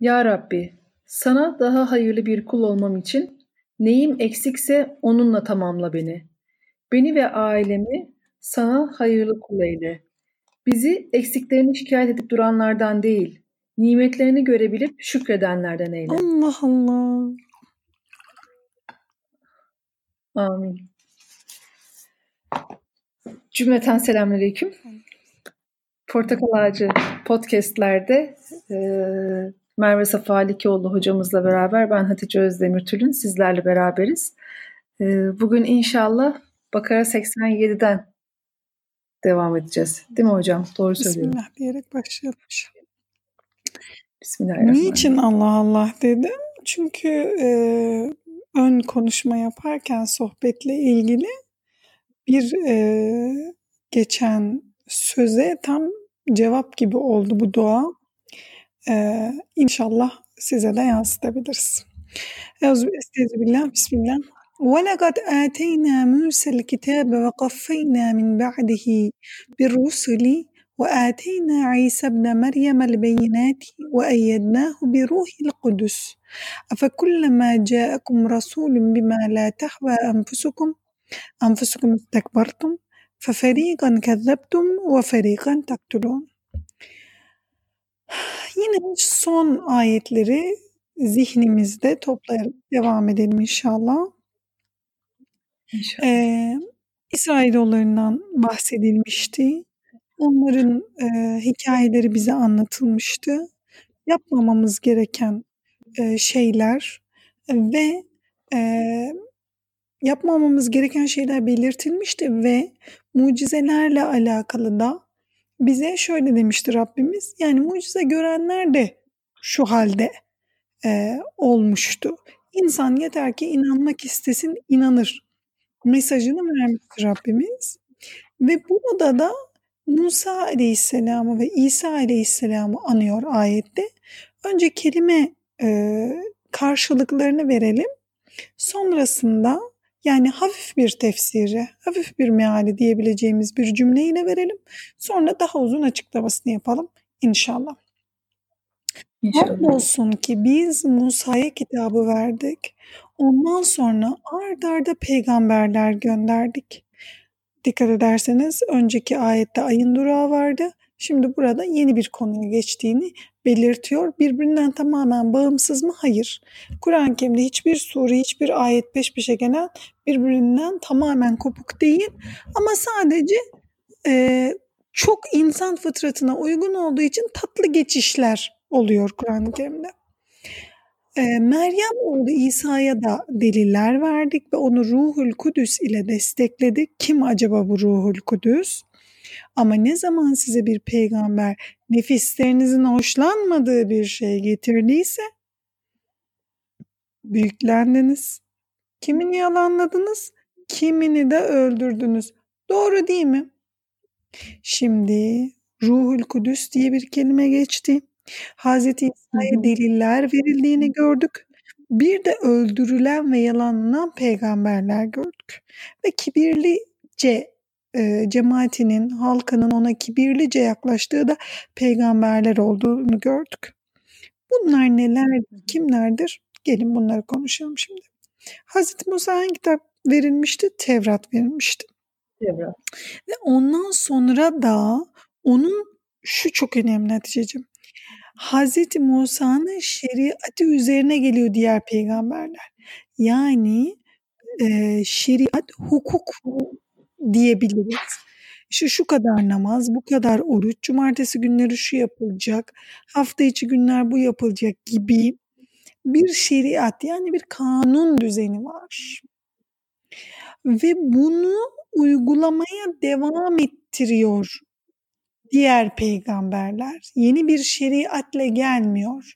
Ya Rabbi, sana daha hayırlı bir kul olmam için neyim eksikse onunla tamamla beni. Beni ve ailemi sana hayırlı kul eyle. Bizi eksiklerini şikayet edip duranlardan değil, nimetlerini görebilip şükredenlerden eyle. Allah Allah. Amin. Cümleten selamünaleyküm. Portakal Ağacı podcastlerde e, Merve Safa Alikioğlu hocamızla beraber ben Hatice Özdemir Tülün sizlerle beraberiz. E, bugün inşallah Bakara 87'den devam edeceğiz. Değil mi hocam? Doğru söylüyorum. Bismillah diyerek başlayalım. Bismillahirrahmanirrahim. Niçin Allah Allah dedim? Çünkü e, ön konuşma yaparken sohbetle ilgili bir e, geçen söze tam cevap gibi oldu bu dua. Ee, inşallah size de yansıtabiliriz. Estağfirullah, Bismillah. وَلَقَدْ آتَيْنَا مُوسَى الْكِتَابَ وَقَفَّيْنَا مِنْ بَعْدِهِ بِالرُّسُلِ وآتينا عيسى ابن مريم البينات وأيدناه بروح القدس أفكلما جاءكم رسول بما لا تهوى أنفسكم أنفسكم استكبرتم فَفَر۪يقًا كَذَّبْتُمْ وَفَر۪يقًا تَقْتُلُونَ Yine son ayetleri zihnimizde toplayarak devam edelim inşallah. İnşallah. Ee, İsrailoğullarından bahsedilmişti. Onların e, hikayeleri bize anlatılmıştı. Yapmamamız gereken e, şeyler ve e, yapmamamız gereken şeyler belirtilmişti ve mucizelerle alakalı da bize şöyle demişti Rabbimiz. Yani mucize görenler de şu halde e, olmuştu. İnsan yeter ki inanmak istesin, inanır. Mesajını vermiştir Rabbimiz. Ve burada da Musa Aleyhisselam'ı ve İsa Aleyhisselam'ı anıyor ayette. Önce kelime e, karşılıklarını verelim. Sonrasında yani hafif bir tefsiri, hafif bir meali diyebileceğimiz bir cümleyle verelim. Sonra daha uzun açıklamasını yapalım inşallah. İnşallah. olsun ki biz Musa'ya kitabı verdik. Ondan sonra ard arda peygamberler gönderdik. Dikkat ederseniz önceki ayette ayın durağı vardı. Şimdi burada yeni bir konuya geçtiğini belirtiyor. Birbirinden tamamen bağımsız mı? Hayır. Kur'an-ı Kerim'de hiçbir sure, hiçbir ayet peş peşe gelen birbirinden tamamen kopuk değil. Ama sadece e, çok insan fıtratına uygun olduğu için tatlı geçişler oluyor Kur'an-ı Kerim'de. E, Meryem oğlu İsa'ya da deliller verdik ve onu Ruhul Kudüs ile destekledik. Kim acaba bu Ruhul Kudüs? Ama ne zaman size bir peygamber nefislerinizin hoşlanmadığı bir şey getirdiyse büyüklendiniz. Kimini yalanladınız, kimini de öldürdünüz. Doğru değil mi? Şimdi Ruhul Kudüs diye bir kelime geçti. Hazreti İsa'ya deliller verildiğini gördük. Bir de öldürülen ve yalanlanan peygamberler gördük. Ve kibirlice e, cemaatinin, halkının ona kibirlice yaklaştığı da peygamberler olduğunu gördük. Bunlar neler, kimlerdir? Gelin bunları konuşalım şimdi. Hazreti Musa hangi kitap verilmişti? Tevrat verilmişti. Tevrat. Ve ondan sonra da onun şu çok önemli Hatice'cim. Hazreti Musa'nın şeriatı üzerine geliyor diğer peygamberler. Yani e, şeriat hukuk diyebiliriz. İşte şu kadar namaz, bu kadar oruç, cumartesi günleri şu yapılacak, hafta içi günler bu yapılacak gibi bir şeriat yani bir kanun düzeni var. Ve bunu uygulamaya devam ettiriyor diğer peygamberler. Yeni bir şeriatle gelmiyor.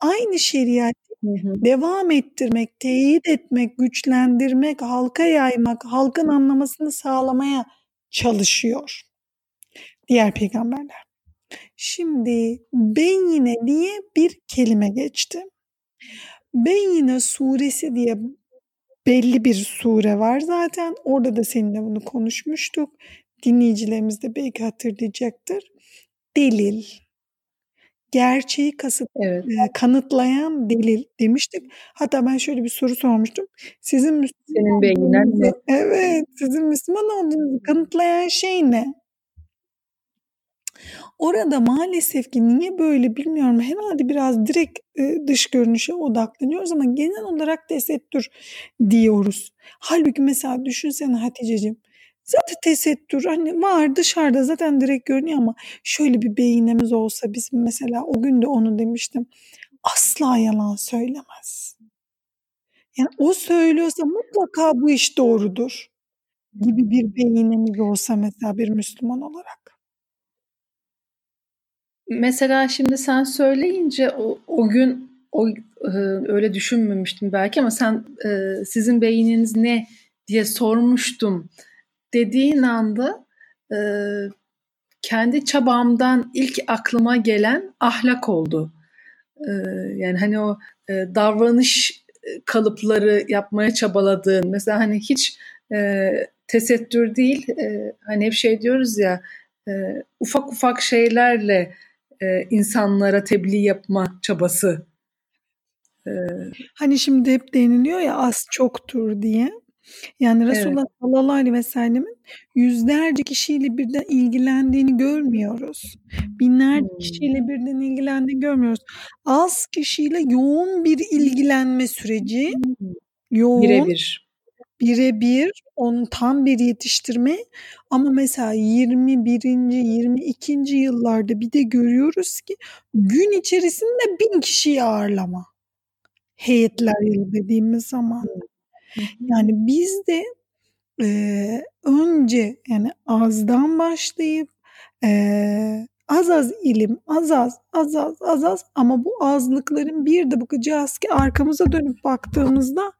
Aynı şeriat Devam ettirmek, teyit etmek, güçlendirmek, halka yaymak, halkın anlamasını sağlamaya çalışıyor diğer peygamberler. Şimdi Beyyine diye bir kelime geçti. Beyyine suresi diye belli bir sure var zaten. Orada da seninle bunu konuşmuştuk. Dinleyicilerimiz de belki hatırlayacaktır. Delil. Gerçeği kasıt, Evet. e, kanıtlayan delil demiştik. Hatta ben şöyle bir soru sormuştum. Sizin Müslüman Senin ne? olduğunuzu, evet, sizin Müslüman olduğunuzu kanıtlayan şey ne? Orada maalesef ki niye böyle bilmiyorum. Herhalde biraz direkt e, dış görünüşe odaklanıyoruz ama genel olarak tesettür diyoruz. Halbuki mesela düşünsene Hatice'cim. Zaten tesettür hani var dışarıda zaten direkt görünüyor ama şöyle bir beynimiz olsa bizim mesela o gün de onu demiştim. Asla yalan söylemez. Yani o söylüyorsa mutlaka bu iş doğrudur gibi bir beynimiz olsa mesela bir Müslüman olarak. Mesela şimdi sen söyleyince o, o gün o e, öyle düşünmemiştim belki ama sen e, sizin beyniniz ne diye sormuştum dediğin anda e, kendi çabamdan ilk aklıma gelen ahlak oldu. E, yani hani o e, davranış kalıpları yapmaya çabaladığın mesela hani hiç e, tesettür değil e, hani hep şey diyoruz ya e, ufak ufak şeylerle e, insanlara tebliğ yapma çabası. E, hani şimdi hep deniliyor ya az çoktur diye. Yani Resulullah evet. sallallahu aleyhi ve sellemin yüzlerce kişiyle birden ilgilendiğini görmüyoruz. Binlerce hmm. kişiyle birden ilgilendiğini görmüyoruz. Az kişiyle yoğun bir ilgilenme süreci. Yoğun. Birebir. Birebir onun tam bir yetiştirme ama mesela 21. 22. yıllarda bir de görüyoruz ki gün içerisinde bin kişiyi ağırlama. Heyetler yılı dediğimiz zaman. Yani biz de e, önce yani azdan başlayıp e, az az ilim, az az, az az, az az ama bu azlıkların bir de bakacağız ki arkamıza dönüp baktığımızda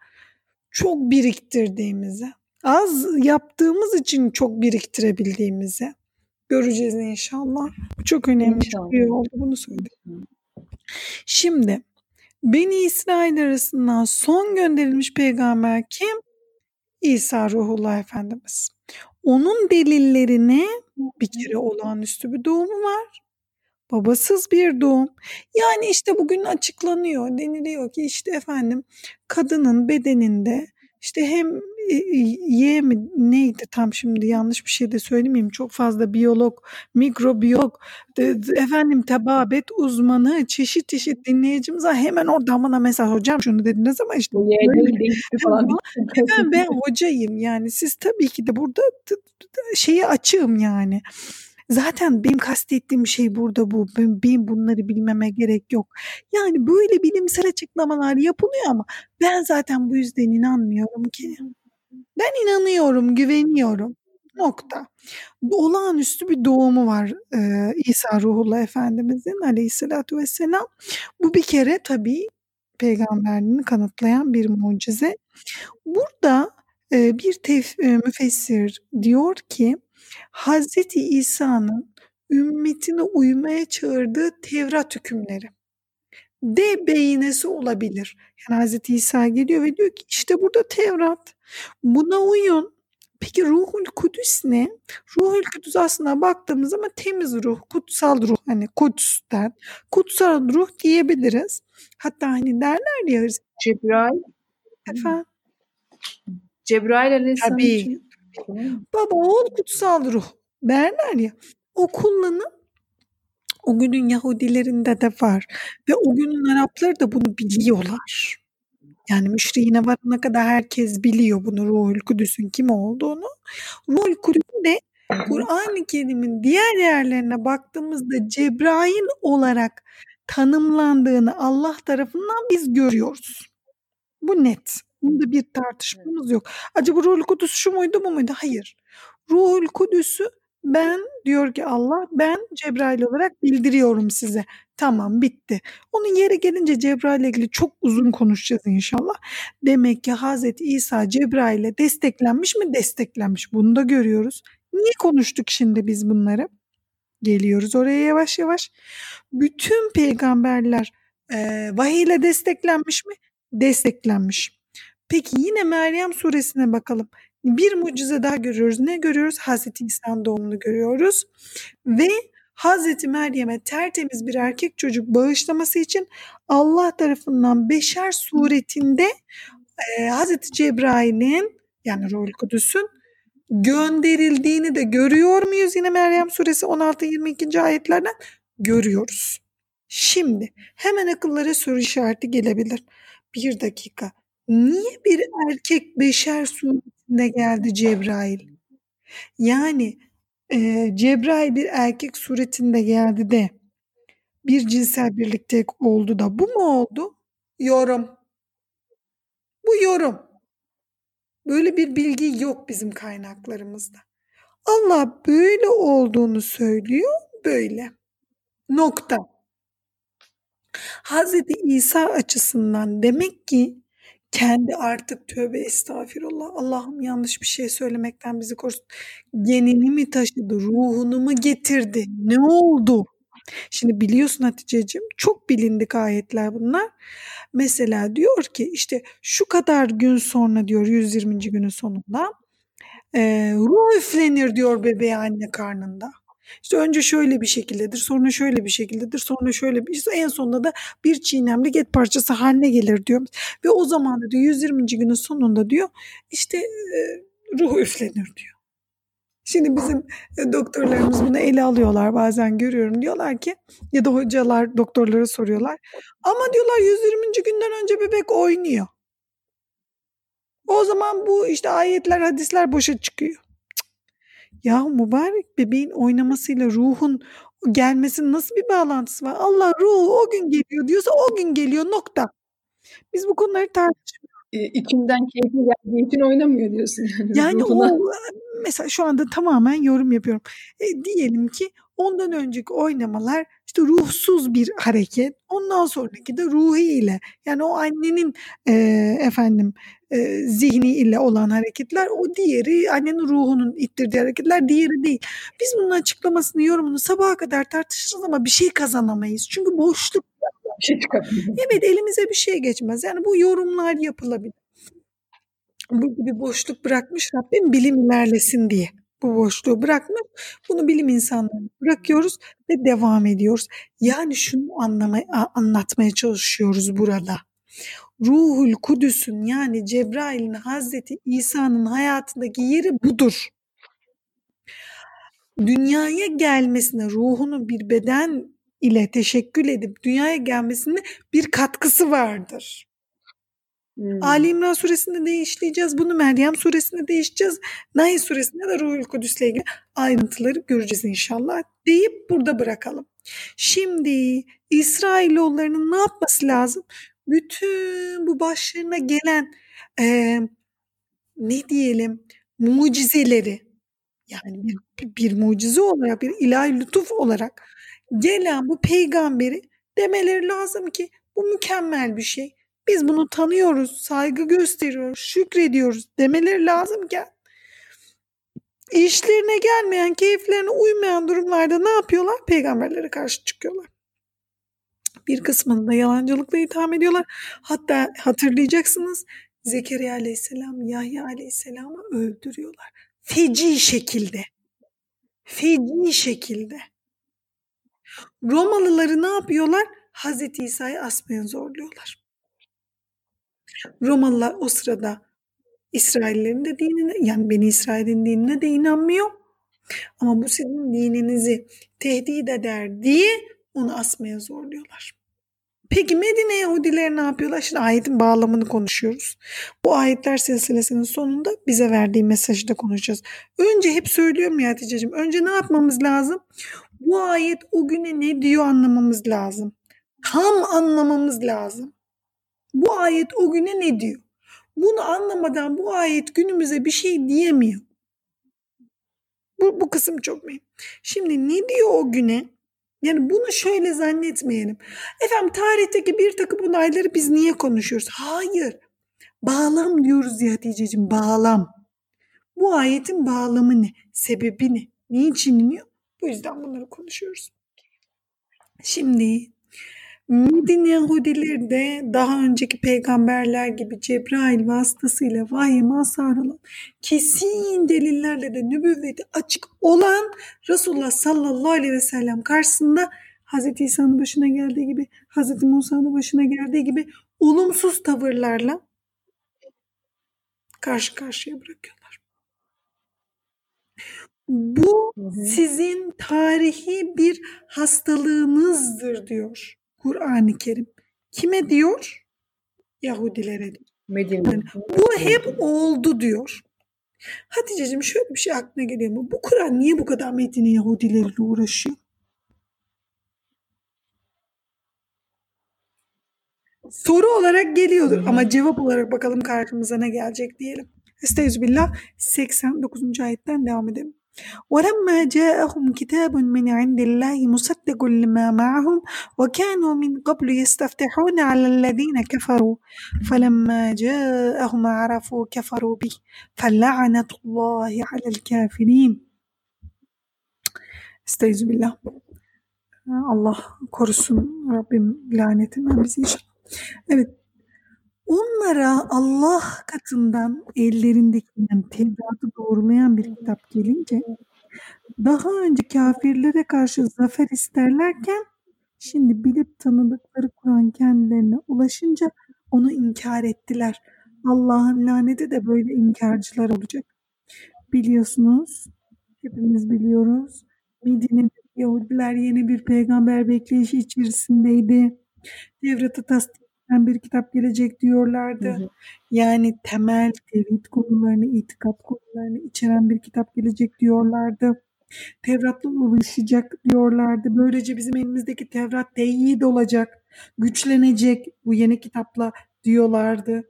çok biriktirdiğimizi, az yaptığımız için çok biriktirebildiğimizi göreceğiz inşallah. Bu çok önemli inşallah. bir oldu bunu söyledim. Şimdi Beni İsrail arasından son gönderilmiş peygamber kim? İsa Ruhullah Efendimiz. Onun delillerine bir kere olağanüstü bir doğumu var. Babasız bir doğum. Yani işte bugün açıklanıyor. Deniliyor ki işte efendim kadının bedeninde işte hem Y mi neydi tam şimdi yanlış bir şey de söylemeyeyim. Çok fazla biyolog, mikrobiyolog, efendim tebabet uzmanı, çeşit çeşit dinleyicimiz var. Hemen oradan bana mesaj hocam şunu dediniz ama işte falan. ben, ben hocayım yani siz tabii ki de burada şeyi açığım yani. Zaten benim kastettiğim şey burada bu. Benim bunları bilmeme gerek yok. Yani böyle bilimsel açıklamalar yapılıyor ama ben zaten bu yüzden inanmıyorum ki. Ben inanıyorum, güveniyorum. Nokta. Olağanüstü bir doğumu var e, İsa Ruhullah Efendimizin aleyhissalatü vesselam. Bu bir kere tabii peygamberliğini kanıtlayan bir mucize. Burada e, bir tef, e, müfessir diyor ki Hazreti İsa'nın ümmetine uymaya çağırdığı Tevrat hükümleri de beynesi olabilir. Yani Hazreti İsa geliyor ve diyor ki işte burada Tevrat. Buna uyun. Peki ruhul kudüs ne? Ruhul kudüs aslında baktığımız zaman temiz ruh, kutsal ruh hani kudüsten kutsal ruh diyebiliriz. Hatta hani derler ya Cebrail. Efendim? Cebrail aleyhisselam Tabii. Baba oğul kutsal ruh derler ya. O kullanım o günün Yahudilerinde de var ve o günün Arapları da bunu biliyorlar. Yani müşriğine varana kadar herkes biliyor bunu Ruhul Kudüs'ün kim olduğunu. Ruhul Kudüs'ün de Kur'an-ı Kerim'in diğer yerlerine baktığımızda Cebrail olarak tanımlandığını Allah tarafından biz görüyoruz. Bu net. Bunda bir tartışmamız yok. Acaba Ruhul Kudüs şu muydu bu muydu? Hayır. Ruhul Kudüs'ü ben diyor ki Allah ben Cebrail olarak bildiriyorum size. Tamam bitti. Onun yeri gelince Cebrail ile ilgili çok uzun konuşacağız inşallah. Demek ki Hazreti İsa Cebrail'e desteklenmiş mi? Desteklenmiş. Bunu da görüyoruz. Niye konuştuk şimdi biz bunları? Geliyoruz oraya yavaş yavaş. Bütün peygamberler e, vahiy ile desteklenmiş mi? Desteklenmiş. Peki yine Meryem suresine bakalım. Bir mucize daha görüyoruz. Ne görüyoruz? Hazreti İsa'nın doğumunu görüyoruz. Ve Hazreti Meryem'e tertemiz bir erkek çocuk bağışlaması için Allah tarafından beşer suretinde e, Hazreti Cebrail'in yani Ruhul Kudüs'ün gönderildiğini de görüyor muyuz yine Meryem suresi 16-22. ayetlerden? Görüyoruz. Şimdi hemen akıllara soru işareti gelebilir. Bir dakika. Niye bir erkek beşer suretinde geldi Cebrail? Yani e, Cebrail bir erkek suretinde geldi de bir cinsel birliktelik oldu da bu mu oldu? Yorum. Bu yorum. Böyle bir bilgi yok bizim kaynaklarımızda. Allah böyle olduğunu söylüyor, böyle. Nokta. Hazreti İsa açısından demek ki kendi artık tövbe estağfirullah Allah'ım yanlış bir şey söylemekten bizi korusun. Genini mi taşıdı, ruhunu mu getirdi? Ne oldu? Şimdi biliyorsun Hatice'cim çok bilindik ayetler bunlar. Mesela diyor ki işte şu kadar gün sonra diyor 120. günün sonunda e, ruh üflenir diyor bebeğe anne karnında. İşte önce şöyle bir şekildedir, sonra şöyle bir şekildedir, sonra şöyle bir en sonunda da bir çiğnemlik et parçası haline gelir diyor. Ve o zaman da diyor 120. günün sonunda diyor işte e, ruh üflenir diyor. Şimdi bizim e, doktorlarımız bunu ele alıyorlar bazen görüyorum. Diyorlar ki ya da hocalar doktorlara soruyorlar. Ama diyorlar 120. günden önce bebek oynuyor. O zaman bu işte ayetler hadisler boşa çıkıyor. Ya mübarek bebeğin oynamasıyla ruhun gelmesinin nasıl bir bağlantısı var? Allah ruhu o gün geliyor diyorsa o gün geliyor nokta. Biz bu konuları tartışmıyoruz. E, içinden keyfi geldiği için oynamıyor diyorsun. Yani, yani o mesela şu anda tamamen yorum yapıyorum. E, diyelim ki ondan önceki oynamalar işte ruhsuz bir hareket. Ondan sonraki de ruhi ile yani o annenin e, efendim e, zihni ile olan hareketler o diğeri annenin ruhunun ittirdiği hareketler diğeri değil. Biz bunun açıklamasını yorumunu sabaha kadar tartışırız ama bir şey kazanamayız. Çünkü boşluk bir şey Evet elimize bir şey geçmez. Yani bu yorumlar yapılabilir. Burada bir boşluk bırakmış Rabbim bilim ilerlesin diye. Bu boşluğu bırakmış. Bunu bilim insanlarına bırakıyoruz ve devam ediyoruz. Yani şunu anlamaya, anlatmaya çalışıyoruz burada. Ruhul Kudüs'ün yani Cebrail'in Hazreti İsa'nın hayatındaki yeri budur. Dünyaya gelmesine ruhunu bir beden ile teşekkül edip dünyaya gelmesinde bir katkısı vardır. Hmm. Ali İmran suresinde de işleyeceğiz. Bunu Meryem suresinde de işleyeceğiz. Nail suresinde de Ruhul Kudüs'le ilgili ayrıntıları göreceğiz inşallah deyip burada bırakalım. Şimdi İsrailoğullarının ne yapması lazım? Bütün bu başlarına gelen e, ne diyelim mucizeleri yani bir, bir mucize olarak bir ilahi lütuf olarak gelen bu peygamberi demeleri lazım ki bu mükemmel bir şey. Biz bunu tanıyoruz, saygı gösteriyoruz, şükrediyoruz demeleri lazımken işlerine gelmeyen, keyiflerine uymayan durumlarda ne yapıyorlar? Peygamberlere karşı çıkıyorlar. Bir kısmını da yalancılıkla itham ediyorlar. Hatta hatırlayacaksınız Zekeriya aleyhisselam, Yahya aleyhisselamı öldürüyorlar. Feci şekilde. Feci şekilde. Romalıları ne yapıyorlar? Hazreti İsa'yı asmaya zorluyorlar. Romalılar o sırada İsraillerin de dinine yani Beni İsrail'in dinine de inanmıyor. Ama bu sizin dininizi tehdit eder diye onu asmaya zorluyorlar. Peki Medine Yahudileri ne yapıyorlar? Şimdi ayetin bağlamını konuşuyoruz. Bu ayetler silsilesinin sonunda bize verdiği mesajı da konuşacağız. Önce hep söylüyorum ya Hatice'cim. Önce ne yapmamız lazım? Bu ayet o güne ne diyor anlamamız lazım. Tam anlamamız lazım. Bu ayet o güne ne diyor? Bunu anlamadan bu ayet günümüze bir şey diyemiyor. Bu, bu kısım çok mühim. Şimdi ne diyor o güne? Yani bunu şöyle zannetmeyelim. Efendim tarihteki bir takım olayları biz niye konuşuyoruz? Hayır. Bağlam diyoruz ya Hatice'cim bağlam. Bu ayetin bağlamı ne? Sebebi ne? Niçin iniyor? Bu yüzden bunları konuşuyoruz. Şimdi Medin Yahudileri de daha önceki peygamberler gibi Cebrail vasıtasıyla vahiy mazhar olan kesin delillerle de nübüvveti açık olan Resulullah sallallahu aleyhi ve sellem karşısında Hz. İsa'nın başına geldiği gibi, Hz. Musa'nın başına geldiği gibi olumsuz tavırlarla karşı karşıya bırakıyorlar. Bu sizin tarihi bir hastalığınızdır diyor Kur'an-ı Kerim. Kime diyor? Yahudilere diyor. Medine. Yani bu hep oldu diyor. Hatice'cim şöyle bir şey aklına geliyor mu? Bu Kur'an niye bu kadar Medine Yahudileriyle uğraşıyor? Soru olarak geliyordur ama cevap olarak bakalım karşımıza ne gelecek diyelim. Estağfirullah 89. ayetten devam edelim. وَلَمَّا جَاءَهُمْ كِتَابٌ مِنْ عِنْدِ اللّٰهِ مُصَدِّقٌ لِمَا مَعَهُمْ وَكَانُوا مِنْ قَبْلُ يَسْتَفْتِحُونَ عَلَى الَّذِينَ كَفَرُوا فَلَمَّا جَاءَهُمْ عَرَفُوا كَفَرُوا بِهِ فَلَعْنَةُ اللّٰهِ عَلَى الْكَافِرِينَ Estağfirullah. Allah korusun Rabbim lanetinden bizi inşallah. Evet. Onlara Allah katından ellerindekinden Tevrat'ı doğrulayan bir kitap gelince daha önce kafirlere karşı zafer isterlerken şimdi bilip tanıdıkları Kur'an kendilerine ulaşınca onu inkar ettiler. Allah'ın laneti de böyle inkarcılar olacak. Biliyorsunuz, hepimiz biliyoruz. Medine'de Yahudiler yeni bir peygamber bekleyişi içerisindeydi. Tevrat'ı tasdik eden bir kitap gelecek Hı diyorlardı. hı. Yani temel tevhid konularını, itikat konularını içeren bir kitap gelecek diyorlardı. Tevrat'la ulaşacak diyorlardı. Böylece bizim elimizdeki Tevrat teyit olacak, güçlenecek bu yeni kitapla diyorlardı.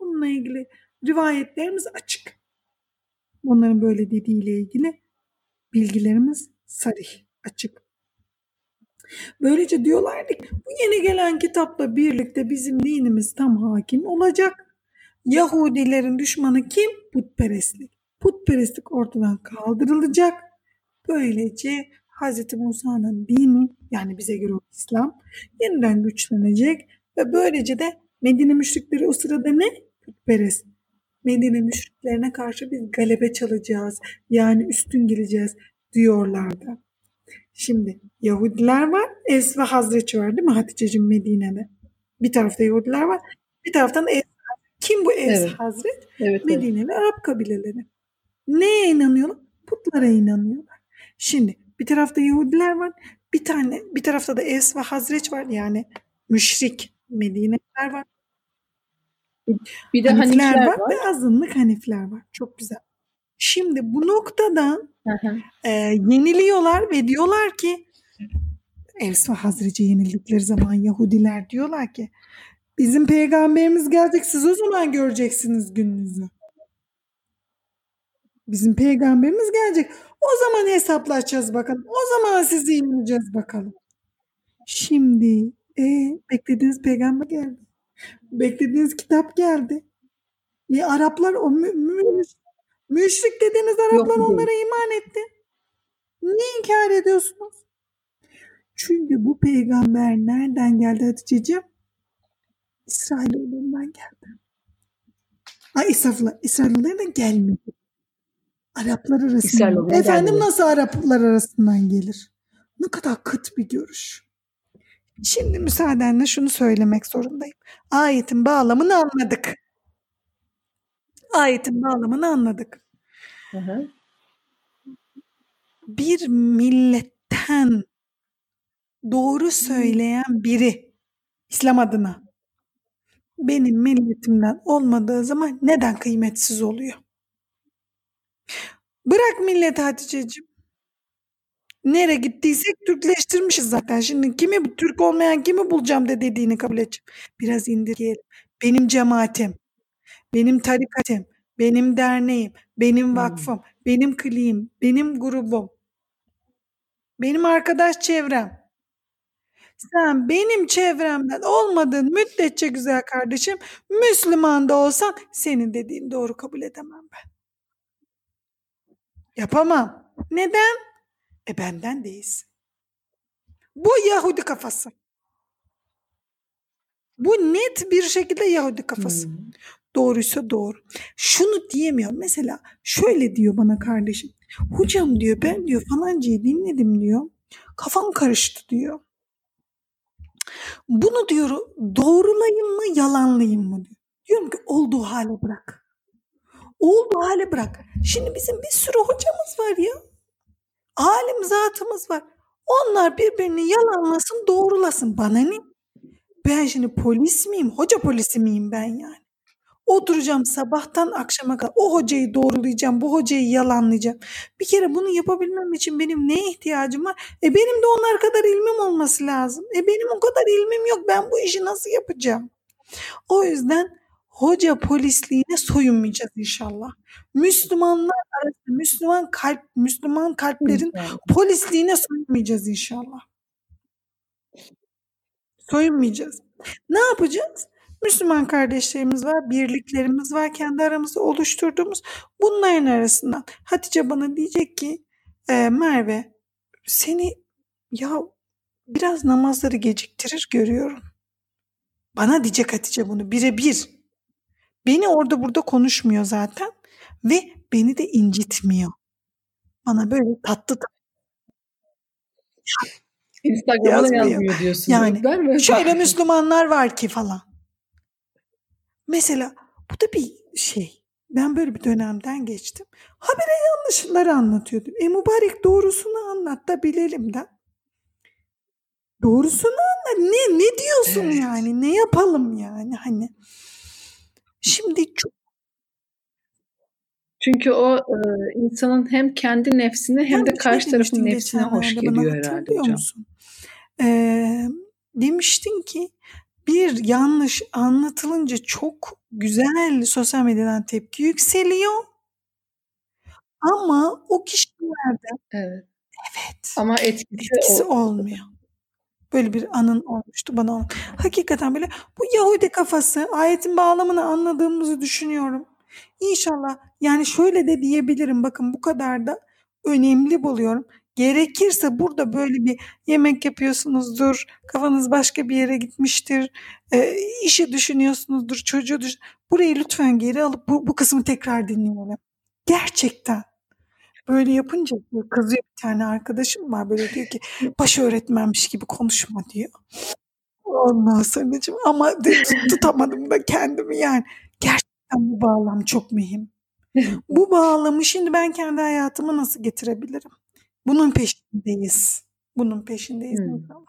Bununla ilgili rivayetlerimiz açık. Onların böyle dediğiyle ilgili bilgilerimiz sarih, açık. Böylece diyorlardı ki bu yeni gelen kitapla birlikte bizim dinimiz tam hakim olacak. Yahudilerin düşmanı kim? Putperestlik. Putperestlik ortadan kaldırılacak. Böylece Hz. Musa'nın dini yani bize göre İslam yeniden güçlenecek ve böylece de Medine müşrikleri o sırada ne? Putperest. Medine müşriklerine karşı biz galebe çalacağız. Yani üstün geleceğiz diyorlardı. Şimdi Yahudiler var, Es ve Hazreç var değil mi Hatice'cim Medine'de? Bir tarafta Yahudiler var, bir taraftan Es. Kim bu Es Evet. Hazreç? Evet, evet. Medine ve Arap kabileleri. Neye inanıyorlar? Putlara inanıyorlar. Şimdi bir tarafta Yahudiler var, bir tane bir tarafta da Es ve Hazreç var yani müşrik Medine'ler var. Bir de Hanifiler Hanifiler var, var. ve azınlık Hanifler var. Çok güzel. Şimdi bu noktada Hı hı. e, yeniliyorlar ve diyorlar ki Evs ve Hazrece yenildikleri zaman Yahudiler diyorlar ki bizim peygamberimiz gelecek siz o zaman göreceksiniz gününüzü. Bizim peygamberimiz gelecek. O zaman hesaplaşacağız bakalım. O zaman sizi yenileceğiz bakalım. Şimdi e, beklediğiniz peygamber geldi. Beklediğiniz kitap geldi. E, Araplar o mü, mü- müşrik dediğiniz Araplar Yok, onlara iman etti. Niye inkar ediyorsunuz? Çünkü bu peygamber nereden geldi Hatice'ciğim? İsrailoğullarından geldi. Ay estağfurullah. İsrailoğullarından gelmedi. Araplar arasından. Efendim gelmedi. nasıl Araplar arasından gelir? Ne kadar kıt bir görüş. Şimdi müsaadenle şunu söylemek zorundayım. Ayetin bağlamını anladık. Ayetin bağlamını anladık. Hı hı. bir milletten doğru söyleyen biri İslam adına benim milletimden olmadığı zaman neden kıymetsiz oluyor? Bırak milleti Hatice'ciğim. Nere gittiysek Türkleştirmişiz zaten. Şimdi kimi Türk olmayan kimi bulacağım de dediğini kabul edeceğim. Biraz indirgeyelim. Benim cemaatim, benim tarikatım, benim derneğim, benim Hmm. vakfım, benim kliğim, benim grubum, benim arkadaş çevrem. Sen benim çevremden olmadığın müddetçe güzel kardeşim, Müslüman da olsan senin dediğin doğru kabul edemem ben. Yapamam. Neden? E benden değilsin. Bu Yahudi kafası. Bu net bir şekilde Yahudi kafası. Hmm. Doğruysa doğru. Şunu diyemiyor. Mesela şöyle diyor bana kardeşim. Hocam diyor ben diyor falancayı dinledim diyor. Kafam karıştı diyor. Bunu diyor doğrulayayım mı yalanlayayım mı diyor. Diyorum ki olduğu hale bırak. Olduğu hale bırak. Şimdi bizim bir sürü hocamız var ya. Alim zatımız var. Onlar birbirini yalanlasın doğrulasın. Bana ne? Ben şimdi polis miyim? Hoca polisi miyim ben yani? Oturacağım sabahtan akşama kadar o hocayı doğrulayacağım, bu hocayı yalanlayacağım. Bir kere bunu yapabilmem için benim neye ihtiyacım var? E benim de onlar kadar ilmim olması lazım. E benim o kadar ilmim yok. Ben bu işi nasıl yapacağım? O yüzden hoca polisliğine soyunmayacağız inşallah. Müslümanlar arasında Müslüman kalp, Müslüman kalplerin polisliğine soyunmayacağız inşallah. Soyunmayacağız. Ne yapacağız? Müslüman kardeşlerimiz var, birliklerimiz var, kendi aramızda oluşturduğumuz. Bunların arasından Hatice bana diyecek ki e, Merve seni ya biraz namazları geciktirir görüyorum. Bana diyecek Hatice bunu birebir. Beni orada burada konuşmuyor zaten ve beni de incitmiyor. Bana böyle tatlı tatlı Instagram'a Yazmıyor. yazmıyor diyorsun. Yani değil mi? şöyle Müslümanlar var ki falan. Mesela bu da bir şey. Ben böyle bir dönemden geçtim. Habire yanlışları anlatıyordum. E mübarek doğrusunu anlat da bilelim de. Doğrusunu anlat. Ne ne diyorsun Evet. yani? Ne yapalım yani hani? Şimdi çok Çünkü o e, insanın hem kendi nefsine hem Ben de bir şey karşı tarafın nefsine hoş geliyor herhalde hocam. musun? Ee, demiştin ki bir yanlış anlatılınca çok güzel sosyal medyadan tepki yükseliyor. Ama o kişilerde Evet. evet Ama etkisi, etkisi olmuyor. Böyle bir anın olmuştu bana. Hakikaten böyle bu Yahudi kafası ayetin bağlamını anladığımızı düşünüyorum. İnşallah yani şöyle de diyebilirim bakın bu kadar da önemli buluyorum. Gerekirse burada böyle bir yemek yapıyorsunuzdur, kafanız başka bir yere gitmiştir, e, işi düşünüyorsunuzdur, çocuğu düşün. Burayı lütfen geri alıp bu, bu kısmı tekrar dinleyelim. Gerçekten. Böyle yapınca kızıyor bir tane arkadaşım var böyle diyor ki baş öğretmenmiş gibi konuşma diyor. Ondan sonracığım ama tutamadım da kendimi yani. Gerçekten bu bağlam çok mühim. Bu bağlamı şimdi ben kendi hayatıma nasıl getirebilirim? Bunun peşindeyiz. Bunun peşindeyiz Hmm. inşallah.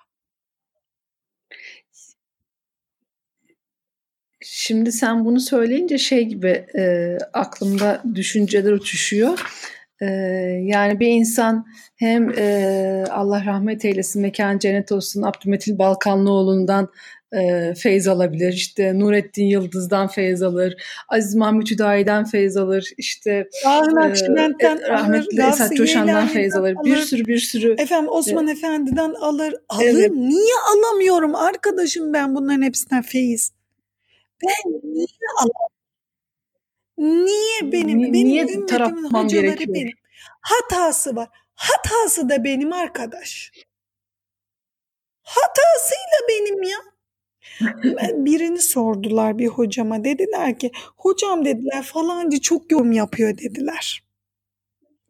Şimdi sen bunu söyleyince şey gibi e, aklımda düşünceler uçuşuyor. E, yani bir insan hem e, Allah rahmet eylesin mekan cennet olsun Abdülmetin Balkanlıoğlu'ndan e, feyz alabilir. İşte Nurettin Yıldız'dan feyz alır. Aziz Mahmut Hüdayi'den feyz alır. İşte e, alır, rahmetli Gavs-ı Esat Coşan'dan feyz alır. Bir alır. sürü bir sürü Efendim Osman Efendi'den alır. Alır. Evet. Niye alamıyorum arkadaşım ben bunların hepsinden feyiz? Ben niye alamıyorum? Niye benim? Ni- benim niye ümmetimin hocaları gerekiyor? benim. Hatası var. Hatası da benim arkadaş. Hatasıyla benim ya. Birini sordular bir hocama. Dediler ki hocam dediler falancı çok yorum yapıyor dediler.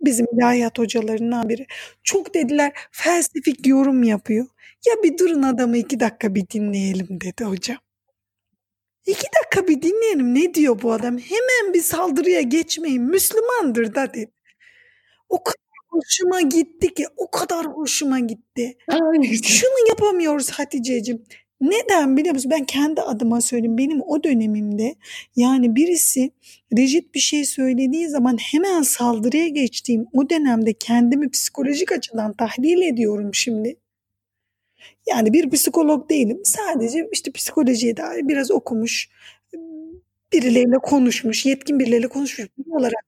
Bizim ilahiyat hocalarından biri. Çok dediler felsefik yorum yapıyor. Ya bir durun adamı iki dakika bir dinleyelim dedi hocam. İki dakika bir dinleyelim ne diyor bu adam? Hemen bir saldırıya geçmeyin. Müslümandır da dedi. O kadar hoşuma gitti ki o kadar hoşuma gitti. Ay. Şunu yapamıyoruz Hatice'cim. Neden biliyor musun? Ben kendi adıma söyleyeyim. Benim o dönemimde yani birisi rigid bir şey söylediği zaman hemen saldırıya geçtiğim o dönemde kendimi psikolojik açıdan tahlil ediyorum şimdi. Yani bir psikolog değilim. Sadece işte psikolojiye dair biraz okumuş, birileriyle konuşmuş, yetkin birileriyle konuşmuş olarak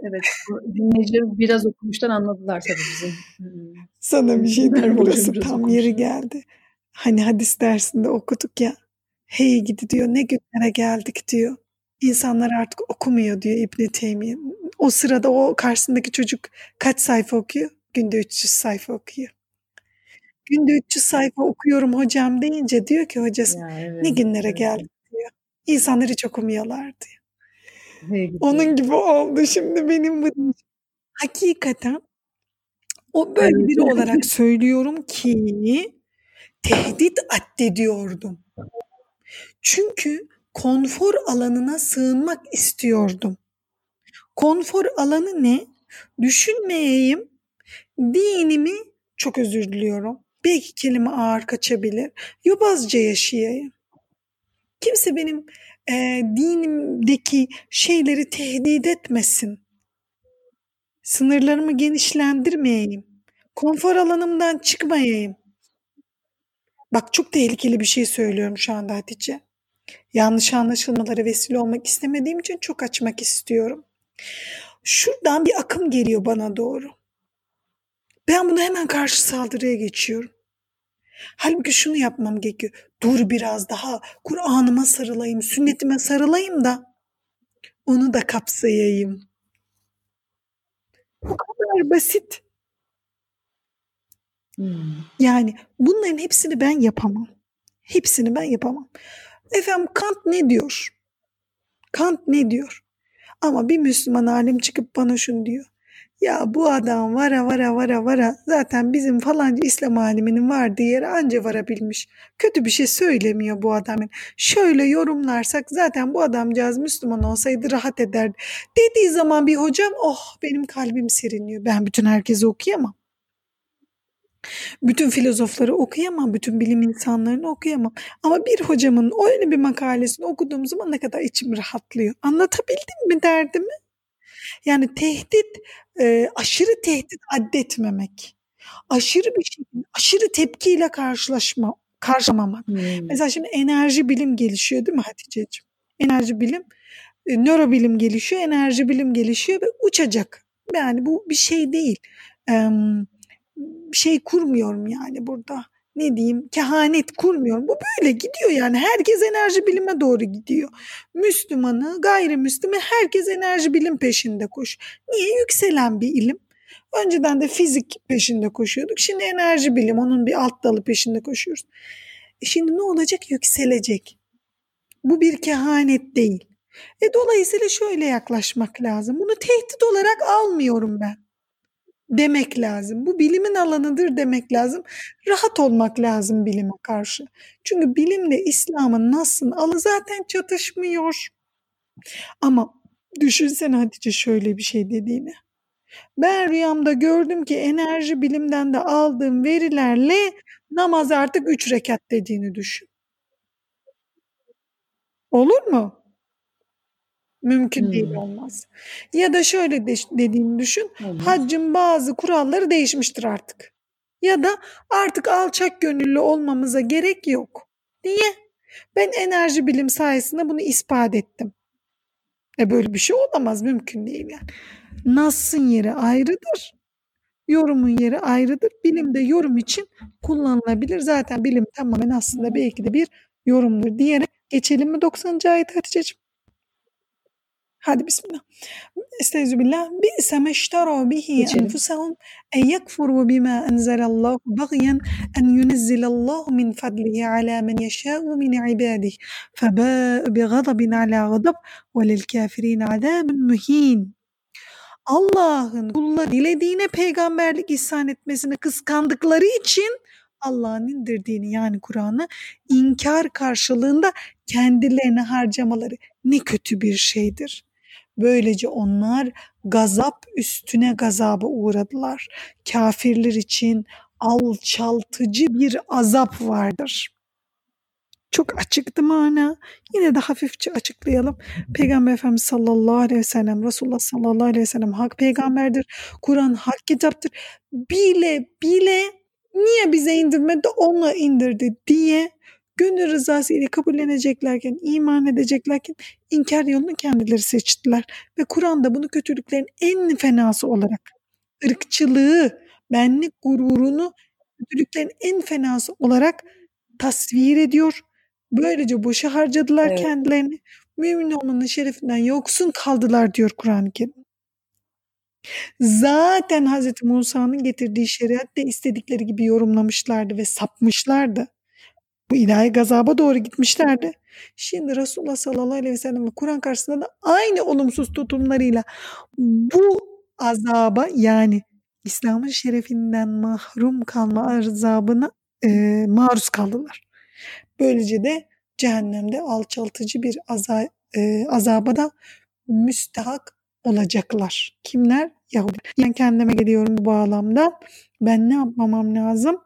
Evet, bu dinleyiciler biraz okumuştan anladılar tabii bizim. Sana bir şey diyeyim burası tam yeri geldi. Hani hadis dersinde okuduk ya. Hey gidi diyor ne günlere geldik diyor. İnsanlar artık okumuyor diyor İbn Teymiye. O sırada o karşısındaki çocuk kaç sayfa okuyor? Günde 300 sayfa okuyor. Günde 300 sayfa okuyorum hocam deyince diyor ki hocası Ya evet. ne günlere evet. geldik diyor. İnsanlar hiç okumuyorlar diyor. Onun gibi oldu şimdi benim bu. Hakikaten o böyle biri olarak söylüyorum ki tehdit addediyordum. Çünkü konfor alanına sığınmak istiyordum. Konfor alanı ne? Düşünmeyeyim. Dinimi çok özür diliyorum. Belki kelime ağır kaçabilir. Yobazca yaşayayım. Kimse benim e, dinimdeki şeyleri tehdit etmesin. Sınırlarımı genişlendirmeyeyim. Konfor alanımdan çıkmayayım. Bak çok tehlikeli bir şey söylüyorum şu anda Hatice. Yanlış anlaşılmalara vesile olmak istemediğim için çok açmak istiyorum. Şuradan bir akım geliyor bana doğru. Ben bunu hemen karşı saldırıya geçiyorum. Halbuki şunu yapmam gerekiyor. Dur biraz daha Kur'an'ıma sarılayım, sünnetime sarılayım da onu da kapsayayım. Bu kadar basit. Hmm. Yani bunların hepsini ben yapamam. Hepsini ben yapamam. Efendim Kant ne diyor? Kant ne diyor? Ama bir Müslüman alim çıkıp bana şunu diyor. Ya bu adam vara vara vara vara zaten bizim falanca İslam aliminin vardığı yere anca varabilmiş. Kötü bir şey söylemiyor bu adamın. Şöyle yorumlarsak zaten bu adamcağız Müslüman olsaydı rahat ederdi. Dediği zaman bir hocam oh benim kalbim seriniyor. Ben bütün herkesi okuyamam. Bütün filozofları okuyamam, bütün bilim insanlarını okuyamam. Ama bir hocamın öyle bir makalesini okuduğum zaman ne kadar içim rahatlıyor. Anlatabildim mi derdimi? Yani tehdit, e, aşırı tehdit addetmemek. Aşırı bir şey, aşırı tepkiyle karşılaşma, karşılamamak. Hmm. Mesela şimdi enerji bilim gelişiyor değil mi Hatice'ciğim? Enerji bilim, e, nörobilim gelişiyor, enerji bilim gelişiyor ve uçacak. Yani bu bir şey değil. Eee şey kurmuyorum yani burada. Ne diyeyim? Kehanet kurmuyorum. Bu böyle gidiyor yani. Herkes enerji bilime doğru gidiyor. Müslümanı, gayrimüslimi herkes enerji bilim peşinde koş. Niye? Yükselen bir ilim. Önceden de fizik peşinde koşuyorduk. Şimdi enerji bilim onun bir alt dalı peşinde koşuyoruz. E şimdi ne olacak? Yükselecek. Bu bir kehanet değil. E dolayısıyla şöyle yaklaşmak lazım. Bunu tehdit olarak almıyorum ben demek lazım. Bu bilimin alanıdır demek lazım. Rahat olmak lazım bilime karşı. Çünkü bilimle İslam'ın nasıl alı zaten çatışmıyor. Ama düşünsene Hatice şöyle bir şey dediğini. Ben rüyamda gördüm ki enerji bilimden de aldığım verilerle namaz artık üç rekat dediğini düşün. Olur mu? Mümkün Hmm. değil olmaz. Ya da şöyle de, dediğini düşün. Olmaz. Haccın bazı kuralları değişmiştir artık. Ya da artık alçak gönüllü olmamıza gerek yok. Niye? Ben enerji bilim sayesinde bunu ispat ettim. E böyle bir şey olamaz. Mümkün değil yani. Nas'ın yeri ayrıdır. Yorumun yeri ayrıdır. Bilimde yorum için kullanılabilir. Zaten bilim tamamen aslında belki de bir yorumdur diyerek geçelim mi 90. ayet Hatice'ciğim? Hadi bismillah. Estağfirullah. Bi'se meştera bihi enfusahum en yekfuru bima enzelallahu bagyen en yunezzilallahu min fadlihi ala men yeşâ'u min ibadihi febâ'u bi gazabin ala gazab ve lil kâfirîne azâbun muhîn. Allah'ın kulları dilediğine peygamberlik ihsan etmesini kıskandıkları için Allah'ın indirdiğini yani Kur'an'ı inkar karşılığında kendilerine harcamaları ne kötü bir şeydir. Böylece onlar gazap üstüne gazaba uğradılar. Kafirler için alçaltıcı bir azap vardır. Çok açıktı mana. Yine de hafifçe açıklayalım. Peygamber Efendimiz sallallahu aleyhi ve sellem, Resulullah sallallahu aleyhi ve sellem hak peygamberdir. Kur'an hak kitaptır. Bile bile niye bize indirmedi ona indirdi diye gönül rızası ile kabulleneceklerken, iman edeceklerken inkar yolunu kendileri seçtiler. Ve Kur'an'da bunu kötülüklerin en fenası olarak ırkçılığı, benlik gururunu kötülüklerin en fenası olarak tasvir ediyor. Böylece boşa harcadılar Evet. kendilerini. Mümin olmanın şerefinden yoksun kaldılar diyor Kur'an-ı Kerim. Zaten Hazreti Musa'nın getirdiği şeriatte istedikleri gibi yorumlamışlardı ve sapmışlardı. Bu ilahi gazaba doğru gitmişlerdi. Şimdi Resulullah sallallahu aleyhi ve sellem Kur'an karşısında da aynı olumsuz tutumlarıyla bu azaba yani İslam'ın şerefinden mahrum kalma azabına e, maruz kaldılar. Böylece de cehennemde alçaltıcı bir aza, e, azaba da müstehak olacaklar. Kimler? Yahudi. Yani kendime geliyorum bu bağlamda. Ben ne yapmamam lazım?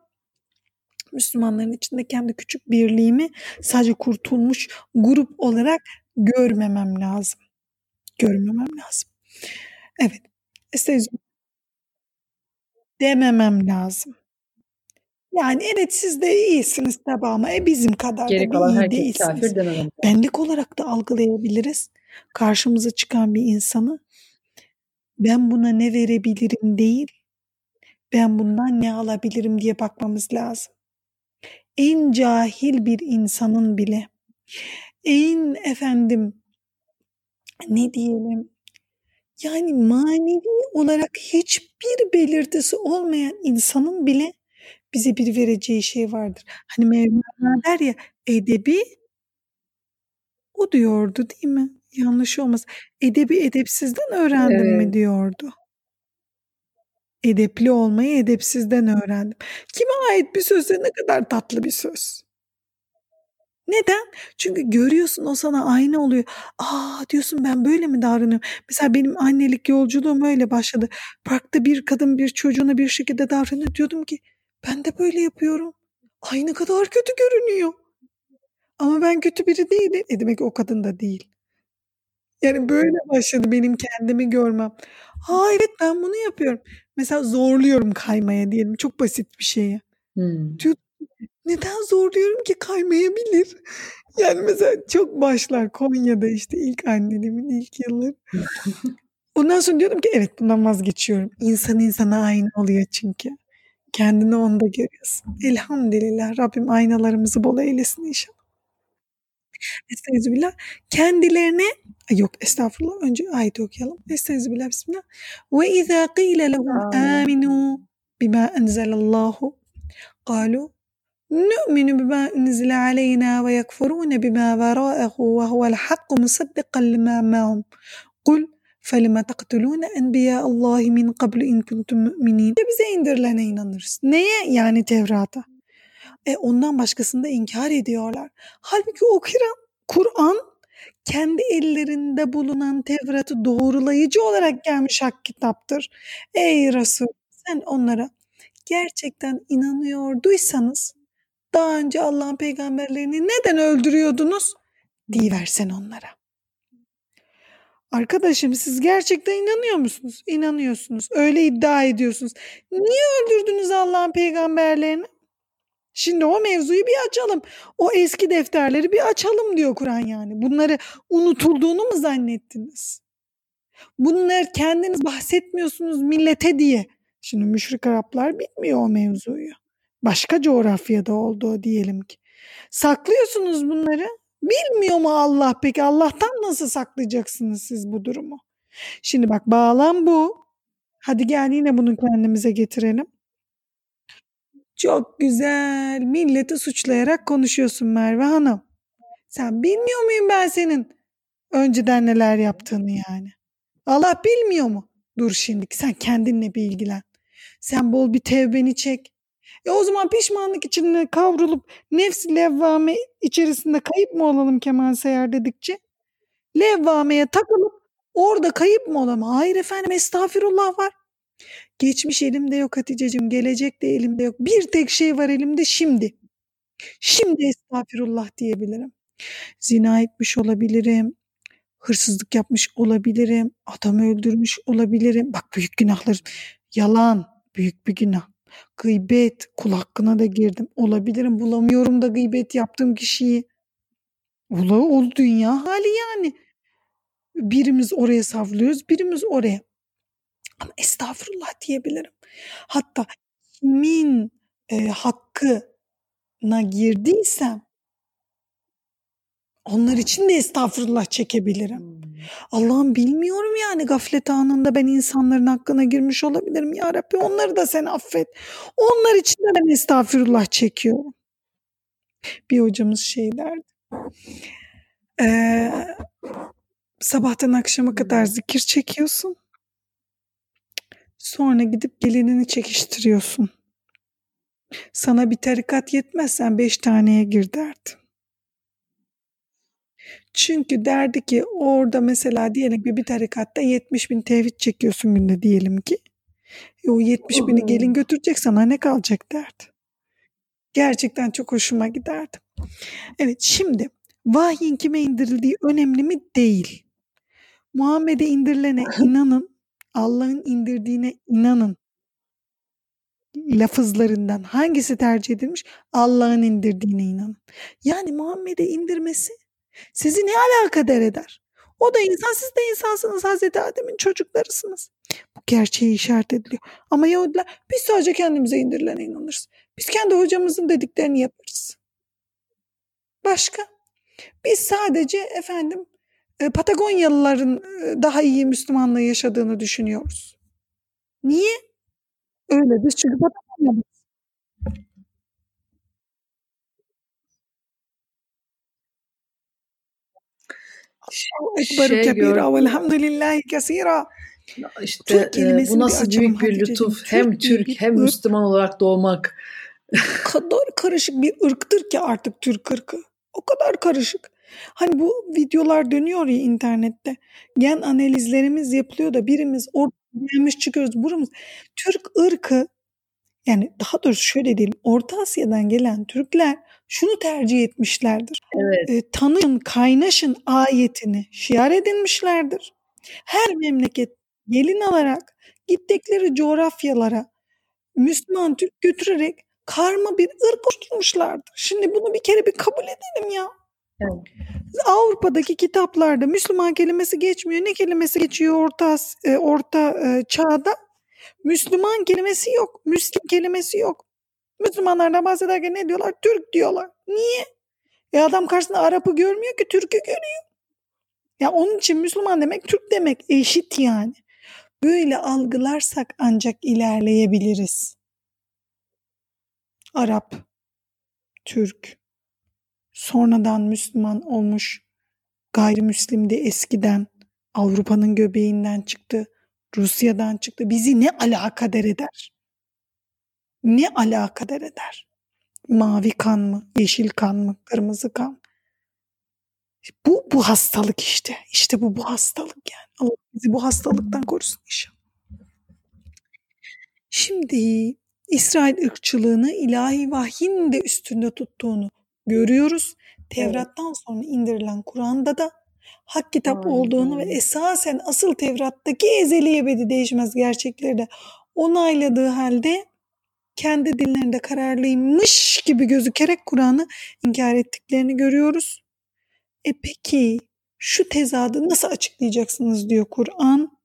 Müslümanların içinde kendi küçük birliğimi sadece kurtulmuş grup olarak görmemem lazım. Görmemem lazım. Evet. Estağfurullah. Dememem lazım. Yani evet siz de iyisiniz tabi ama e bizim kadar Geri da kalan iyi değilsiniz. Benlik olarak da algılayabiliriz. Karşımıza çıkan bir insanı ben buna ne verebilirim değil, ben bundan ne alabilirim diye bakmamız lazım. En cahil bir insanın bile, en efendim ne diyelim, yani manevi olarak hiçbir belirtisi olmayan insanın bile bize bir vereceği şey vardır. Hani Mevlana der ya edebi o diyordu değil mi? Yanlış olmaz. Edebi edepsizden öğrendim mi Evet. diyordu. Edepli olmayı edepsizden öğrendim. Kime ait bir sözse ne kadar tatlı bir söz. Neden? Çünkü görüyorsun o sana ayna oluyor. Aa diyorsun ben böyle mi davranıyorum? Mesela benim annelik yolculuğum öyle başladı. Parkta bir kadın bir çocuğuna bir şekilde davranıyor. Diyordum ki ben de böyle yapıyorum. Ay ne kadar kötü görünüyor. Ama ben kötü biri değilim. E demek o kadın da değil. Yani böyle başladı benim kendimi görmem. Ha evet ben bunu yapıyorum. Mesela zorluyorum kaymaya diyelim. Çok basit bir şeye. Hmm. Diyor, neden zorluyorum ki kaymayabilir? Yani mesela çok başlar Konya'da işte ilk anneliğimin ilk yılları. Ondan sonra diyordum ki evet bundan vazgeçiyorum. İnsan insana aynı oluyor çünkü. Kendini onda görüyorsun. Elhamdülillah Rabbim aynalarımızı bol eylesin inşallah. Estağfirullah. Kendilerine yok estağfurullah önce ayeti okuyalım. Estağfirullah bismillah. Ve izâ qîle lehum Amin. âminû bimâ enzelallahu قالوا نؤمن بما أنزل علينا ويكفرون بما وراءه وهو الحق مصدقا لما معهم قل فلم تقتلون أنبياء الله من قبل إن كنتم مؤمنين bize indirilene inanırız. Neye? Yani Tevrat'a. E ondan başkasını da inkar ediyorlar. Halbuki o Kur'an, Kur'an kendi ellerinde bulunan Tevrat'ı doğrulayıcı olarak gelmiş hak kitaptır. Ey Resul sen onlara gerçekten inanıyorduysanız daha önce Allah'ın peygamberlerini neden öldürüyordunuz? Diyiversen onlara. Arkadaşım siz gerçekten inanıyor musunuz? İnanıyorsunuz. Öyle iddia ediyorsunuz. Niye öldürdünüz Allah'ın peygamberlerini? Şimdi o mevzuyu bir açalım. O eski defterleri bir açalım diyor Kur'an yani. Bunları unutulduğunu mu zannettiniz? Bunlar kendiniz bahsetmiyorsunuz millete diye. Şimdi müşrik Araplar bilmiyor o mevzuyu. Başka coğrafyada olduğu diyelim ki. Saklıyorsunuz bunları. Bilmiyor mu Allah peki? Allah'tan nasıl saklayacaksınız siz bu durumu? Şimdi bak bağlam bu. Hadi gel yine bunu kendimize getirelim. Çok güzel. Milleti suçlayarak konuşuyorsun Merve Hanım. Sen bilmiyor muyum ben senin önceden neler yaptığını yani? Allah bilmiyor mu? Dur şimdi sen kendinle bir ilgilen. Sen bol bir tevbeni çek. E o zaman pişmanlık içinde kavrulup nefs levvame içerisinde kayıp mı olalım Kemal Seyar dedikçe? Levvameye takılıp orada kayıp mı olalım? Hayır efendim estağfirullah var. Geçmiş elimde yok Hatice'cim, gelecek de elimde yok. Bir tek şey var elimde şimdi. Şimdi estağfirullah diyebilirim. Zina etmiş olabilirim. Hırsızlık yapmış olabilirim. Adam öldürmüş olabilirim. Bak büyük günahlar. Yalan büyük bir günah. Gıybet kul hakkına da girdim. Olabilirim bulamıyorum da gıybet yaptığım kişiyi. Ola, o dünya hali yani. Birimiz oraya savruluyoruz, birimiz oraya. Ama estağfurullah diyebilirim. Hatta kimin e, hakkına girdiysem Onlar için de estağfurullah çekebilirim. Allah'ım bilmiyorum yani gaflet anında ben insanların hakkına girmiş olabilirim. Ya Rabbi onları da sen affet. Onlar için de ben estağfurullah çekiyorum. Bir hocamız şey derdi. Ee, sabahtan akşama kadar zikir çekiyorsun. Sonra gidip gelinini çekiştiriyorsun. Sana bir tarikat yetmezsen beş taneye gir derdi. Çünkü derdi ki orada mesela diyelim ki bir tarikatta 70 bin tevhid çekiyorsun günde diyelim ki. E o 70 bini gelin götürecek sana ne kalacak derdi. Gerçekten çok hoşuma giderdi. Evet şimdi vahyin kime indirildiği önemli mi? Değil. Muhammed'e indirilene inanın. Allah'ın indirdiğine inanın. Lafızlarından hangisi tercih edilmiş? Allah'ın indirdiğine inanın. Yani Muhammed'e indirmesi sizi ne alakadar eder? O da insan, siz de insansınız. Hazreti Adem'in çocuklarısınız. Bu gerçeği işaret ediliyor. Ama Yahudiler biz sadece kendimize indirilene inanırız. Biz kendi hocamızın dediklerini yaparız. Başka? Biz sadece efendim Patagonyalıların e, daha iyi Müslümanlığı yaşadığını düşünüyoruz. Niye? Öyledir çünkü Patagonya'da. Ekberu Şey kebira velhamdülillahi kesira. İşte Türk e, bu bir nasıl açalım büyük bir lütuf. Türk Hem Türk bir hem ırk Müslüman olarak doğmak. kadar karışık bir ırktır ki artık Türk ırkı. O kadar karışık. Hani bu videolar dönüyor ya internette. Gen analizlerimiz yapılıyor da birimiz orada gelmiş çıkıyoruz. Buramız Türk ırkı yani daha doğrusu şöyle diyelim. Orta Asya'dan gelen Türkler şunu tercih etmişlerdir. Evet. E, tanışın, kaynaşın ayetini şiar edinmişlerdir. Her memleket gelin alarak gittikleri coğrafyalara Müslüman Türk götürerek karma bir ırk oluşturmuşlardır. Şimdi bunu bir kere bir kabul edelim ya. Evet. Avrupa'daki kitaplarda Müslüman kelimesi geçmiyor. Ne kelimesi geçiyor Orta e, Orta e, Çağ'da? Müslüman kelimesi yok. Müslim kelimesi yok. Müslümanlardan bahsederken ne diyorlar? Türk diyorlar. Niye? E adam karşısında Arap'ı görmüyor ki Türk'ü görüyor. Ya onun için Müslüman demek Türk demek eşit yani. Böyle algılarsak ancak ilerleyebiliriz. Arap, Türk, sonradan Müslüman olmuş, gayrimüslimdi eskiden, Avrupa'nın göbeğinden çıktı, Rusya'dan çıktı. Bizi ne alakadar eder? Ne alakadar eder? Mavi kan mı, yeşil kan mı, kırmızı kan? Bu, bu hastalık işte. İşte bu bu hastalık yani. Allah bizi bu hastalıktan korusun inşallah. Şimdi İsrail ırkçılığını ilahi vahyin de üstünde tuttuğunu görüyoruz. Tevrat'tan sonra indirilen Kur'an'da da hak kitap Aynen. olduğunu ve esasen asıl Tevrat'taki ezeli ebedi değişmez gerçekleri de onayladığı halde kendi dillerinde kararlıymış gibi gözükerek Kur'an'ı inkar ettiklerini görüyoruz. E peki şu tezadı nasıl açıklayacaksınız diyor Kur'an.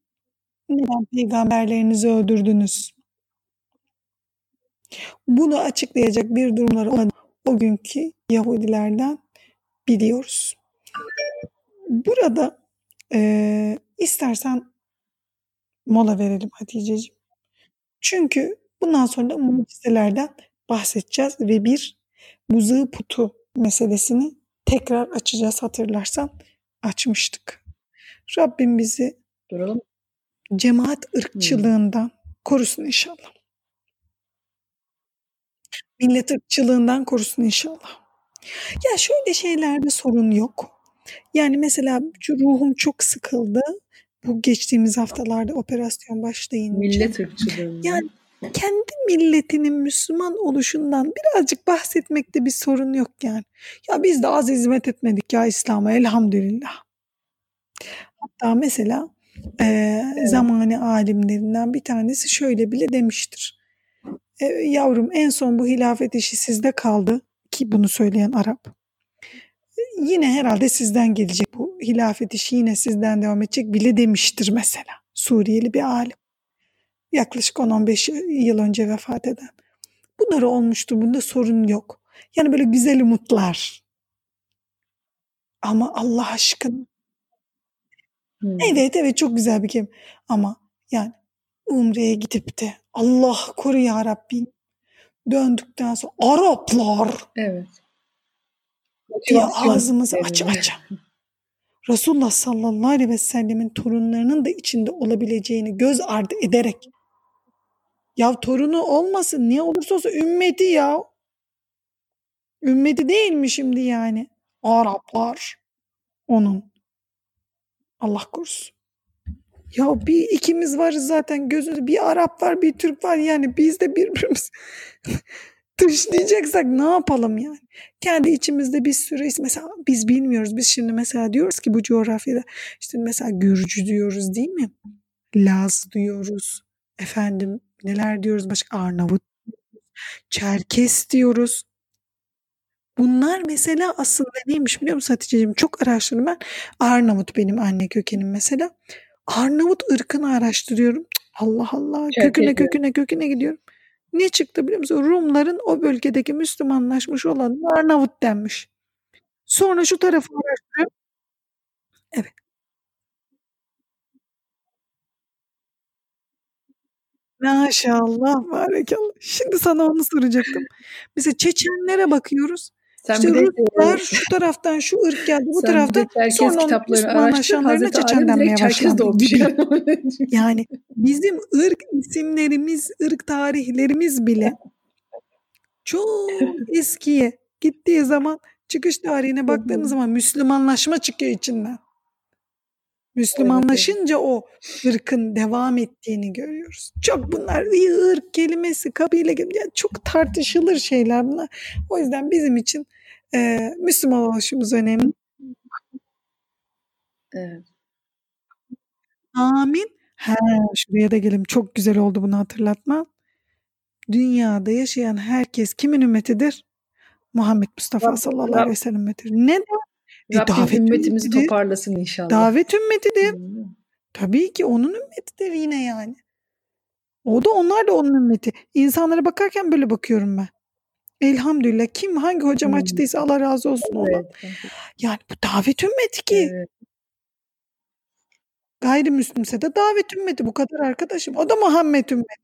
Neden peygamberlerinizi öldürdünüz? Bunu açıklayacak bir durumları. O günkü Yahudilerden biliyoruz. Burada e, istersen mola verelim Hatice'ciğim. Çünkü bundan sonra da mucizelerden bahsedeceğiz ve bir buzağı putu meselesini tekrar açacağız hatırlarsan açmıştık. Rabbim bizi Duralım. cemaat ırkçılığından korusun inşallah. Millet ırkçılığından korusun inşallah. Ya şöyle şeylerde sorun yok. Yani mesela ruhum çok sıkıldı. Bu geçtiğimiz haftalarda operasyon başlayınca. Millet ırkçılığı. Yani kendi milletinin Müslüman oluşundan birazcık bahsetmekte bir sorun yok yani. Ya biz de az hizmet etmedik ya İslam'a elhamdülillah. Hatta mesela e, Evet. zamani alimlerinden bir tanesi şöyle bile demiştir. E, yavrum en son bu hilafet işi sizde kaldı ki bunu söyleyen Arap. Yine herhalde sizden gelecek bu hilafet işi yine sizden devam edecek bile demiştir mesela. Suriyeli bir alim. Yaklaşık 10-15 yıl önce vefat eden. Bunları olmuştur. Bunda sorun yok. Yani böyle güzel umutlar. Ama Allah aşkına. Hmm. Evet evet çok güzel bir kelime. Ama yani Umre'ye gidip de Allah koru ya Rabbim döndükten sonra Araplar Evet. diye ağzımızı aç aç. Resulullah sallallahu aleyhi ve sellemin torunlarının da içinde olabileceğini göz ardı ederek ya torunu olmasın ne olursa olsun ümmeti ya. Ümmeti değil mi şimdi yani? Araplar onun. Allah korusun. Ya bir ikimiz varız zaten gözünde bir Arap var bir Türk var yani biz de birbirimiz dışlayacaksak ne yapalım yani? Kendi içimizde bir sürü mesela biz bilmiyoruz biz şimdi mesela diyoruz ki bu coğrafyada işte mesela Gürcü diyoruz değil mi? Laz diyoruz. Efendim neler diyoruz başka Arnavut, Çerkes diyoruz. Bunlar mesela aslında neymiş biliyor musun Hatice'ciğim? Çok araştırdım ben. Arnavut benim anne kökenim mesela. Arnavut ırkını araştırıyorum. Allah Allah. Çerkez Köküne diyor. köküne köküne gidiyorum. Ne çıktı biliyor musun? Rumların o bölgedeki Müslümanlaşmış olan Arnavut denmiş. Sonra şu tarafı araştırıyorum. Evet. Maşallah, barekallah. Şimdi sana onu soracaktım. Mesela Çeçenlere bakıyoruz. Sen İşte Ruslar şu taraftan şu ırk geldi bu taraftan. Sonra. Müslümanlaşanlarına Hazreti Çeçen Adem denmeye direkt Çerkez başlandı gibi. yani. Bizim ırk isimlerimiz, ırk tarihlerimiz bile çok eskiye gittiği zaman çıkış tarihine baktığımız zaman Müslümanlaşma çıkıyor içinden. Müslümanlaşınca o ırkın devam ettiğini görüyoruz. Çok bunlar "Iy, ırk kelimesi, kabile gibi yani çok tartışılır şeyler bunlar. O yüzden bizim için e, Müslüman oluşumuz önemli. Evet. Amin. Ha, şuraya da gelelim. Çok güzel oldu bunu hatırlatma. Dünyada yaşayan herkes kimin ümmetidir? Muhammed Mustafa Rab- sallallahu aleyhi ve sellem ümmetidir. Neden? E, Rabbim davet ümmetimizi ümmetidir. toparlasın inşallah. Davet ümmetidir. Hmm. Tabii ki onun ümmetidir yine yani. O da onlar da onun ümmeti. İnsanlara bakarken böyle bakıyorum ben. Elhamdülillah kim hangi hocam Hmm. açtıysa Allah razı olsun. Evet. Yani bu davet ümmeti ki. Evet. Gayrimüslimse de davet ümmeti bu kadar arkadaşım. O da Muhammed ümmeti.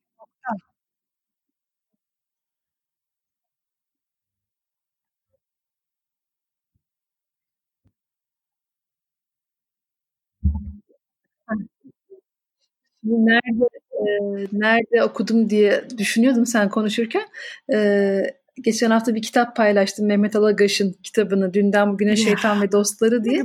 Şimdi nerede e, nerede okudum diye düşünüyordum sen konuşurken. E, geçen hafta bir kitap paylaştım Mehmet Alagaş'ın kitabını Dünden Bugüne. Şeytan ve Dostları diye.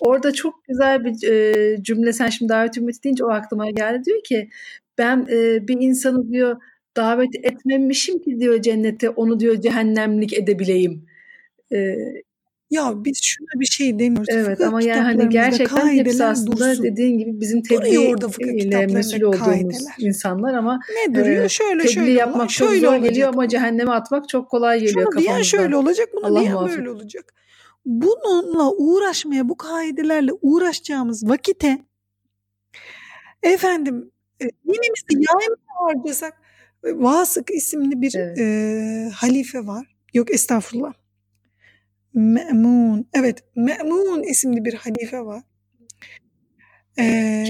Orada çok güzel bir e, cümle sen şimdi davet ümmeti deyince o aklıma geldi. Diyor ki ben e, bir insanı diyor davet etmemişim ki diyor cennete onu diyor cehennemlik edebileyim. E, Ya biz şuna bir şey demiyoruz. evet Fıkıh ama yani hani gerçekten hepsi aslında dursun. dediğin gibi bizim tebliğ ile mesul olduğumuz kaideler. insanlar ama Ne duruyor? e, şöyle tebliğ şöyle yapmak olay, çok şöyle zor olacak. geliyor ama cehenneme atmak çok kolay geliyor Şunu diyen şöyle kafamızda. olacak, bunu Allah diyen muhafaza. böyle olacak. Bununla uğraşmaya, bu kaidelerle uğraşacağımız vakite efendim e, dinimizi yaymaya harcasak e, Vasık isimli bir Evet. e, halife var. Yok estağfurullah. Me'mun. Evet, Me'mun isimli bir halife var. Ee,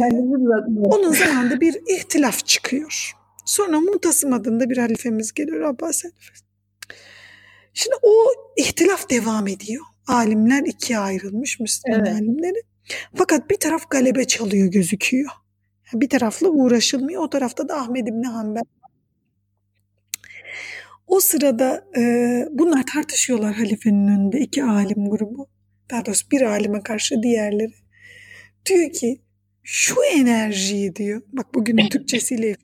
onun zamanında bir ihtilaf çıkıyor. Sonra Muntasım adında bir halifemiz geliyor Abbas halifesi. Şimdi o ihtilaf devam ediyor. Alimler ikiye ayrılmış Müslüman Evet. alimleri. Fakat bir taraf galebe çalıyor gözüküyor. Bir tarafla uğraşılmıyor. O tarafta da Ahmed İbni Hanbel. O sırada e, bunlar tartışıyorlar halifenin önünde iki alim grubu. Daha doğrusu bir alime karşı diğerleri. Diyor ki şu enerjiyi diyor. Bak bugünün Türkçesiyle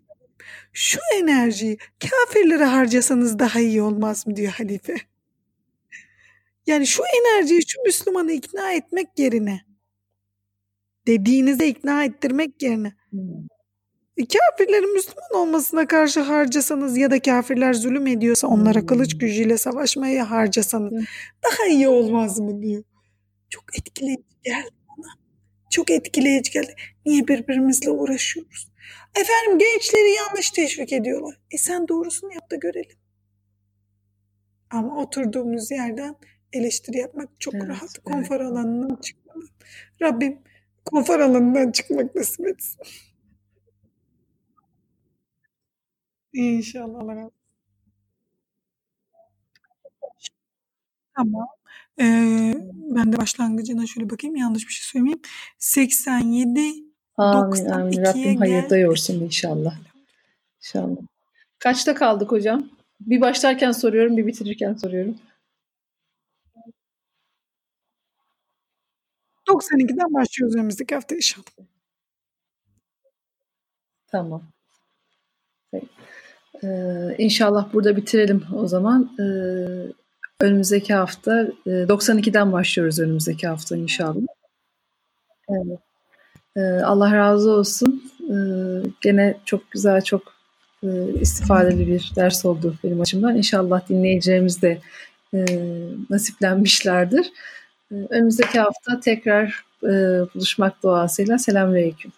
şu enerjiyi kafirlere harcasanız daha iyi olmaz mı diyor halife. Yani şu enerjiyi şu Müslümanı ikna etmek yerine dediğinize ikna ettirmek yerine Hmm. Kafirlerin Müslüman olmasına karşı harcasanız ya da kafirler zulüm ediyorsa onlara Hmm. kılıç gücüyle savaşmaya harcasanız Hmm. daha iyi olmaz mı diyor. Çok etkileyici geldi bana. Çok etkileyici geldi. Niye birbirimizle uğraşıyoruz? Efendim gençleri yanlış teşvik ediyorlar. E sen doğrusunu yap da görelim. Ama oturduğumuz yerden eleştiri yapmak çok Evet, rahat. evet. Konfor alanından çıkmamak. Rabbim konfor alanından çıkmak nasip etsin. İnşallah Allah razı. Tamam. Ee, ben de başlangıcına şöyle bakayım yanlış bir şey söylemeyeyim. 87 Amin amin. 92'ye Rabbim hayırda gel. yorsun inşallah. İnşallah. Kaçta kaldık hocam? Bir başlarken soruyorum, bir bitirirken soruyorum. 92'den başlıyoruz önümüzdeki hafta inşallah. Tamam. Ee, inşallah burada bitirelim o zaman. Ee, önümüzdeki hafta e, 92'den başlıyoruz önümüzdeki hafta inşallah. Evet. Ee, Allah razı olsun. Ee, gene çok güzel, çok e, istifadeli bir ders oldu benim açımdan. İnşallah dinleyicilerimiz de e, nasiplenmişlerdir. Ee, önümüzdeki hafta tekrar e, buluşmak duasıyla. Selamünaleyküm.